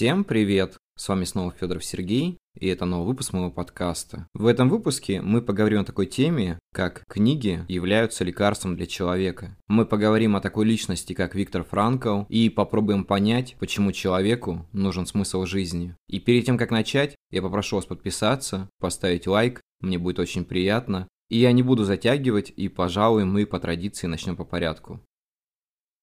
Всем привет! С вами снова Федоров Сергей, и это новый выпуск моего подкаста. В этом выпуске мы поговорим о такой теме, как книги являются лекарством для человека. Мы поговорим о такой личности, как Виктор Франкл, и попробуем понять, почему человеку нужен смысл жизни. И перед тем, как начать, я попрошу вас подписаться, поставить лайк, мне будет очень приятно. И я не буду затягивать, и, пожалуй, мы по традиции начнем по порядку.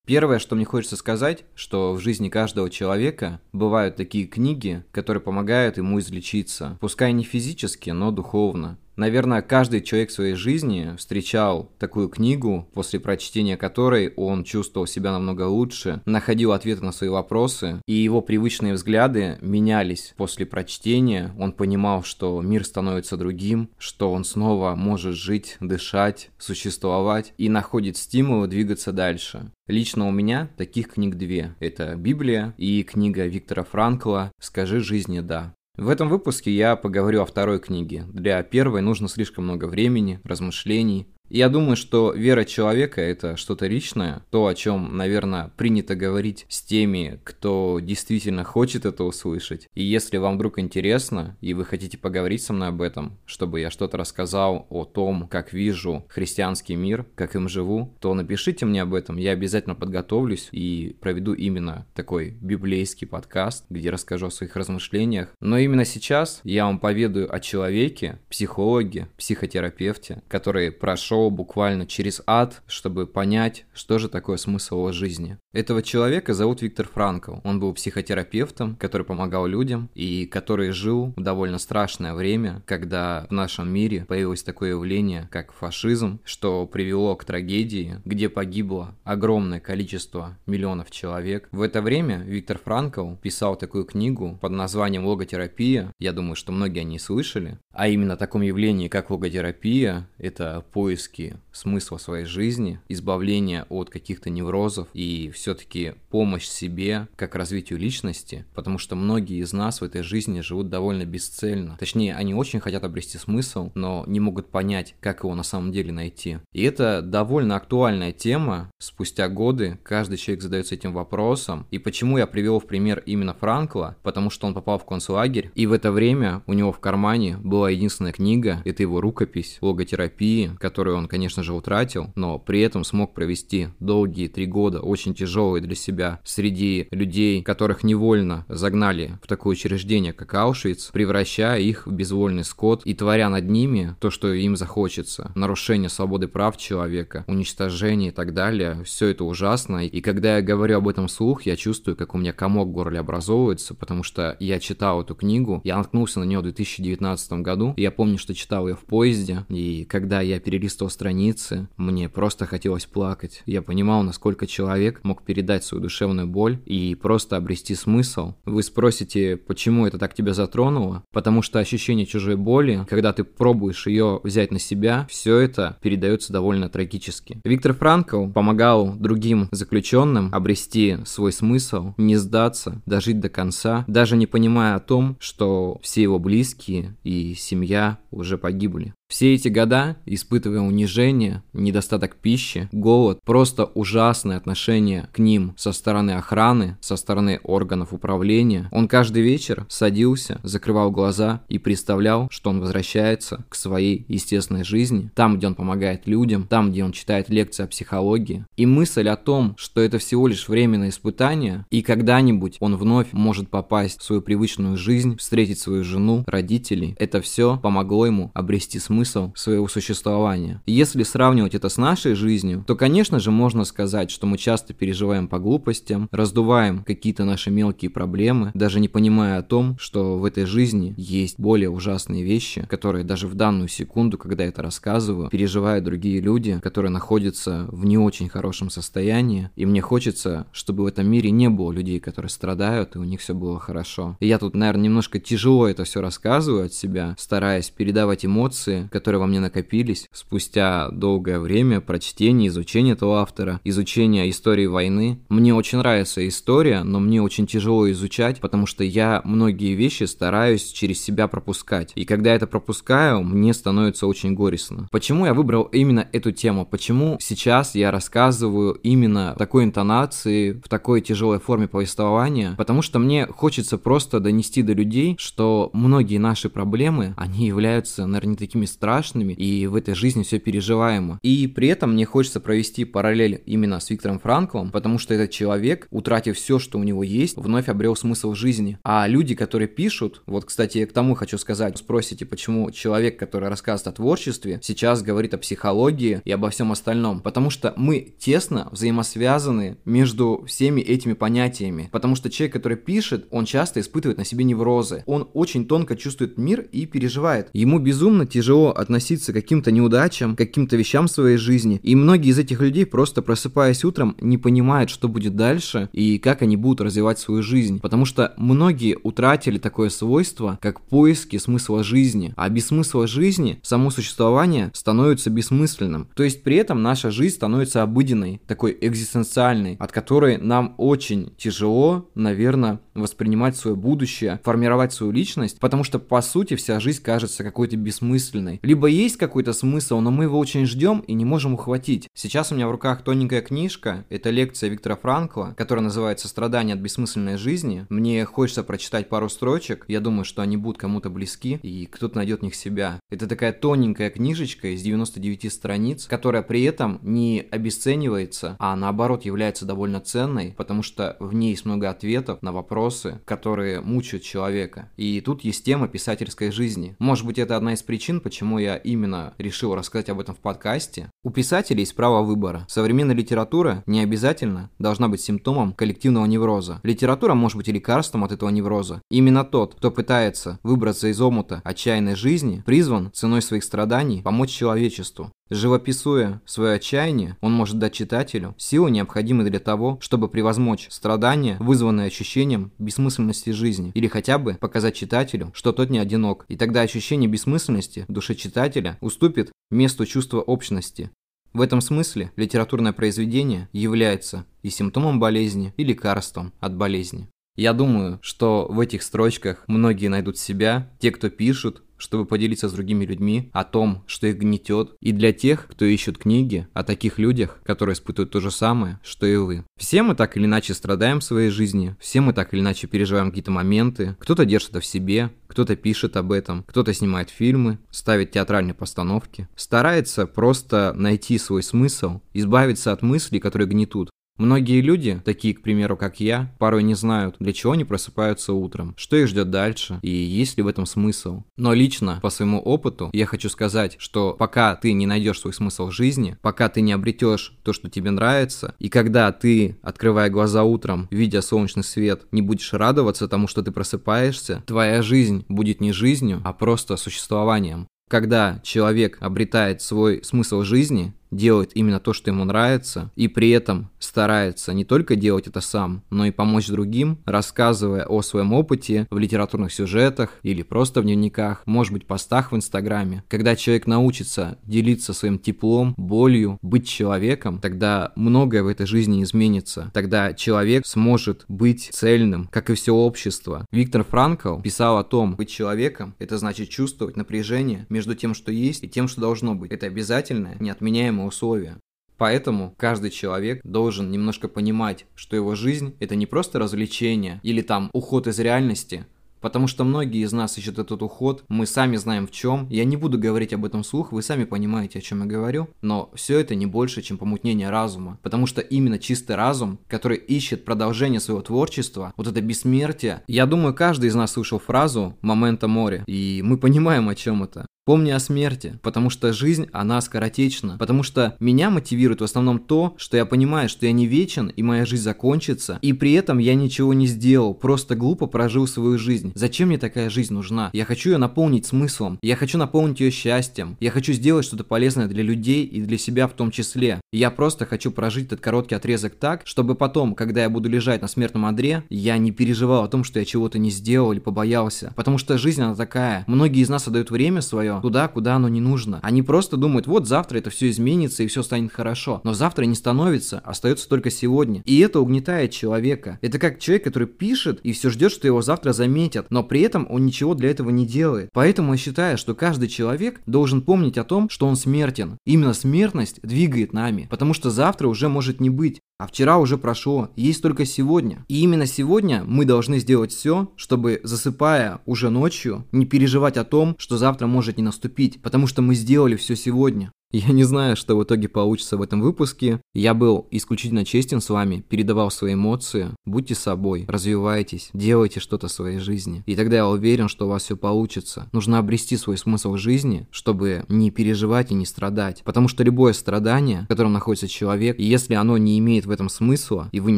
Первое, что мне хочется сказать, что в жизни каждого человека бывают такие книги, которые помогают ему излечиться, пускай не физически, но духовно. Наверное, каждый человек в своей жизни встречал такую книгу, после прочтения которой он чувствовал себя намного лучше, находил ответы на свои вопросы, и его привычные взгляды менялись после прочтения. Он понимал, что мир становится другим, что он снова может жить, дышать, существовать и находит стимулы двигаться дальше. Лично у меня таких книг две. Это Библия и книга Виктора Франкла «Скажи жизни да». В этом выпуске я поговорю о второй книге. Для первой нужно слишком много времени, размышлений, я думаю, что вера человека – это что-то личное, то, о чем, наверное, принято говорить с теми, кто действительно хочет это услышать. И если вам вдруг интересно, и вы хотите поговорить со мной об этом, чтобы я что-то рассказал о том, как вижу христианский мир, как им живу, то напишите мне об этом, я обязательно подготовлюсь и проведу именно такой библейский подкаст, где расскажу о своих размышлениях. Но именно сейчас я вам поведаю о человеке, психологе, психотерапевте, который прошел прошел буквально через ад, чтобы понять, что же такое смысл жизни. Этого человека зовут Виктор Франкл. Он был психотерапевтом, который помогал людям и который жил в довольно страшное время, когда в нашем мире появилось такое явление, как фашизм, что привело к трагедии, где погибло огромное количество миллионов человек. В это время Виктор Франкл писал такую книгу под названием «Логотерапия». Я думаю, что многие о ней слышали. А именно о таком явлении, как логотерапия, это поиск поиски смысла своей жизни, избавление от каких-то неврозов и все-таки помощь себе как развитию личности, потому что многие из нас в этой жизни живут довольно бесцельно. Точнее, они очень хотят обрести смысл, но не могут понять, как его на самом деле найти. И это довольно актуальная тема. Спустя годы каждый человек задается этим вопросом. И почему я привел в пример именно Франкла? Потому что он попал в концлагерь, и в это время у него в кармане была единственная книга, это его рукопись логотерапии, которую он, конечно же, утратил, но при этом смог провести долгие три года, очень тяжелые для себя, среди людей, которых невольно загнали в такое учреждение, как Аушвиц, превращая их в безвольный скот и творя над ними то, что им захочется. Нарушение свободы прав человека, уничтожение и так далее. Все это ужасно. И когда я говорю об этом вслух, я чувствую, как у меня комок в горле образовывается, потому что я читал эту книгу, я наткнулся на нее в 2019 году. Я помню, что читал ее в поезде, и когда я перелистывал листал страницы, мне просто хотелось плакать. Я понимал, насколько человек мог передать свою душевную боль и просто обрести смысл. Вы спросите, почему это так тебя затронуло? Потому что ощущение чужой боли, когда ты пробуешь ее взять на себя, все это передается довольно трагически. Виктор Франкл помогал другим заключенным обрести свой смысл, не сдаться, дожить до конца, даже не понимая о том, что все его близкие и семья уже погибли. Все эти года, испытывая унижение, недостаток пищи, голод, просто ужасное отношение к ним со стороны охраны, со стороны органов управления, он каждый вечер садился, закрывал глаза и представлял, что он возвращается к своей естественной жизни, там, где он помогает людям, там, где он читает лекции о психологии. И мысль о том, что это всего лишь временное испытание, и когда-нибудь он вновь может попасть в свою привычную жизнь, встретить свою жену, родителей, это все помогло ему обрести смысл смысл своего существования. Если сравнивать это с нашей жизнью, то, конечно же, можно сказать, что мы часто переживаем по глупостям, раздуваем какие-то наши мелкие проблемы, даже не понимая о том, что в этой жизни есть более ужасные вещи, которые даже в данную секунду, когда я это рассказываю, переживают другие люди, которые находятся в не очень хорошем состоянии, и мне хочется, чтобы в этом мире не было людей, которые страдают, и у них все было хорошо. И я тут, наверное, немножко тяжело это все рассказываю от себя, стараясь передавать эмоции, которые во мне накопились спустя долгое время прочтения, изучения этого автора, изучения истории войны. Мне очень нравится история, но мне очень тяжело изучать, потому что я многие вещи стараюсь через себя пропускать. И когда это пропускаю, мне становится очень горестно. Почему я выбрал именно эту тему? Почему сейчас я рассказываю именно в такой интонации, в такой тяжелой форме повествования? Потому что мне хочется просто донести до людей, что многие наши проблемы, они являются, наверное, такими страшными, и в этой жизни все переживаемо. И при этом мне хочется провести параллель именно с Виктором Франклом, потому что этот человек, утратив все, что у него есть, вновь обрел смысл жизни. А люди, которые пишут, вот, кстати, к тому хочу сказать, спросите, почему человек, который рассказывает о творчестве, сейчас говорит о психологии и обо всем остальном. Потому что мы тесно взаимосвязаны между всеми этими понятиями. Потому что человек, который пишет, он часто испытывает на себе неврозы. Он очень тонко чувствует мир и переживает. Ему безумно тяжело относиться к каким-то неудачам, к каким-то вещам в своей жизни. И многие из этих людей, просто просыпаясь утром, не понимают, что будет дальше и как они будут развивать свою жизнь. Потому что многие утратили такое свойство, как поиски смысла жизни. А без смысла жизни само существование становится бессмысленным. То есть при этом наша жизнь становится обыденной, такой экзистенциальной, от которой нам очень тяжело, наверное, воспринимать свое будущее, формировать свою личность, потому что по сути вся жизнь кажется какой-то бессмысленной. Либо есть какой-то смысл, но мы его очень ждем и не можем ухватить. Сейчас у меня в руках тоненькая книжка, это лекция Виктора Франкла, которая называется «Страдания от бессмысленной жизни». Мне хочется прочитать пару строчек, я думаю, что они будут кому-то близки, и кто-то найдет в них себя. Это такая тоненькая книжечка из 99 страниц, которая при этом не обесценивается, а наоборот является довольно ценной, потому что в ней есть много ответов на вопросы, которые мучают человека. И тут есть тема писательской жизни. Может быть, это одна из причин, почему я именно решил рассказать об этом в подкасте. У писателей есть право выбора. Современная литература не обязательно должна быть симптомом коллективного невроза. Литература может быть и лекарством от этого невроза. Именно тот, кто пытается выбраться из омута отчаянной жизни, призван ценой своих страданий помочь человечеству. Живописуя свое отчаяние, он может дать читателю силы, необходимые для того, чтобы превозмочь страдания, вызванные ощущением бессмысленности жизни, или хотя бы показать читателю, что тот не одинок, и тогда ощущение бессмысленности в душе читателя уступит месту чувства общности. В этом смысле литературное произведение является и симптомом болезни, и лекарством от болезни. Я думаю, что в этих строчках многие найдут себя, те, кто пишут, чтобы поделиться с другими людьми о том, что их гнетет, и для тех, кто ищет книги о таких людях, которые испытывают то же самое, что и вы. Все мы так или иначе страдаем в своей жизни, все мы так или иначе переживаем какие-то моменты, кто-то держит это в себе, кто-то пишет об этом, кто-то снимает фильмы, ставит театральные постановки, старается просто найти свой смысл, избавиться от мыслей, которые гнетут, Многие люди, такие, к примеру, как я, порой не знают, для чего они просыпаются утром, что их ждет дальше и есть ли в этом смысл. Но лично, по своему опыту, я хочу сказать, что пока ты не найдешь свой смысл жизни, пока ты не обретешь то, что тебе нравится, и когда ты, открывая глаза утром, видя солнечный свет, не будешь радоваться тому, что ты просыпаешься, твоя жизнь будет не жизнью, а просто существованием. Когда человек обретает свой смысл жизни, делает именно то, что ему нравится, и при этом старается не только делать это сам, но и помочь другим, рассказывая о своем опыте в литературных сюжетах или просто в дневниках, может быть, постах в Инстаграме. Когда человек научится делиться своим теплом, болью, быть человеком, тогда многое в этой жизни изменится. Тогда человек сможет быть цельным, как и все общество. Виктор Франкл писал о том, быть человеком – это значит чувствовать напряжение между тем, что есть, и тем, что должно быть. Это обязательное, неотменяемое необходимые условия. Поэтому каждый человек должен немножко понимать, что его жизнь это не просто развлечение или там уход из реальности, Потому что многие из нас ищут этот уход, мы сами знаем в чем. Я не буду говорить об этом вслух, вы сами понимаете, о чем я говорю. Но все это не больше, чем помутнение разума. Потому что именно чистый разум, который ищет продолжение своего творчества, вот это бессмертие. Я думаю, каждый из нас слышал фразу «момента море», и мы понимаем, о чем это. Помни о смерти, потому что жизнь, она скоротечна. Потому что меня мотивирует в основном то, что я понимаю, что я не вечен, и моя жизнь закончится, и при этом я ничего не сделал, просто глупо прожил свою жизнь. Зачем мне такая жизнь нужна? Я хочу ее наполнить смыслом, я хочу наполнить ее счастьем, я хочу сделать что-то полезное для людей и для себя в том числе. Я просто хочу прожить этот короткий отрезок так, чтобы потом, когда я буду лежать на смертном одре, я не переживал о том, что я чего-то не сделал или побоялся. Потому что жизнь она такая. Многие из нас отдают время свое время туда, куда оно не нужно. Они просто думают, вот завтра это все изменится и все станет хорошо. Но завтра не становится, остается только сегодня. И это угнетает человека. Это как человек, который пишет и все ждет, что его завтра заметят, но при этом он ничего для этого не делает. Поэтому я считаю, что каждый человек должен помнить о том, что он смертен. Именно смертность двигает нами, потому что завтра уже может не быть. А вчера уже прошло, есть только сегодня. И именно сегодня мы должны сделать все, чтобы, засыпая уже ночью, не переживать о том, что завтра может не наступить, потому что мы сделали все сегодня. Я не знаю, что в итоге получится в этом выпуске. Я был исключительно честен с вами, передавал свои эмоции. Будьте собой, развивайтесь, делайте что-то в своей жизни. И тогда я уверен, что у вас все получится. Нужно обрести свой смысл жизни, чтобы не переживать и не страдать. Потому что любое страдание, в котором находится человек, если оно не имеет в этом смысла, и вы не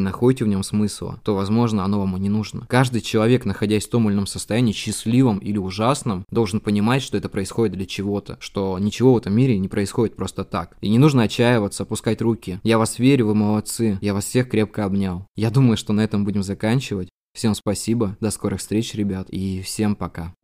находите в нем смысла, то, возможно, оно вам и не нужно. Каждый человек, находясь в том или ином состоянии, счастливом или ужасном, должен понимать, что это происходит для чего-то, что ничего в этом мире не происходит происходит просто так. И не нужно отчаиваться, опускать руки. Я вас верю, вы молодцы. Я вас всех крепко обнял. Я думаю, что на этом будем заканчивать. Всем спасибо, до скорых встреч, ребят, и всем пока.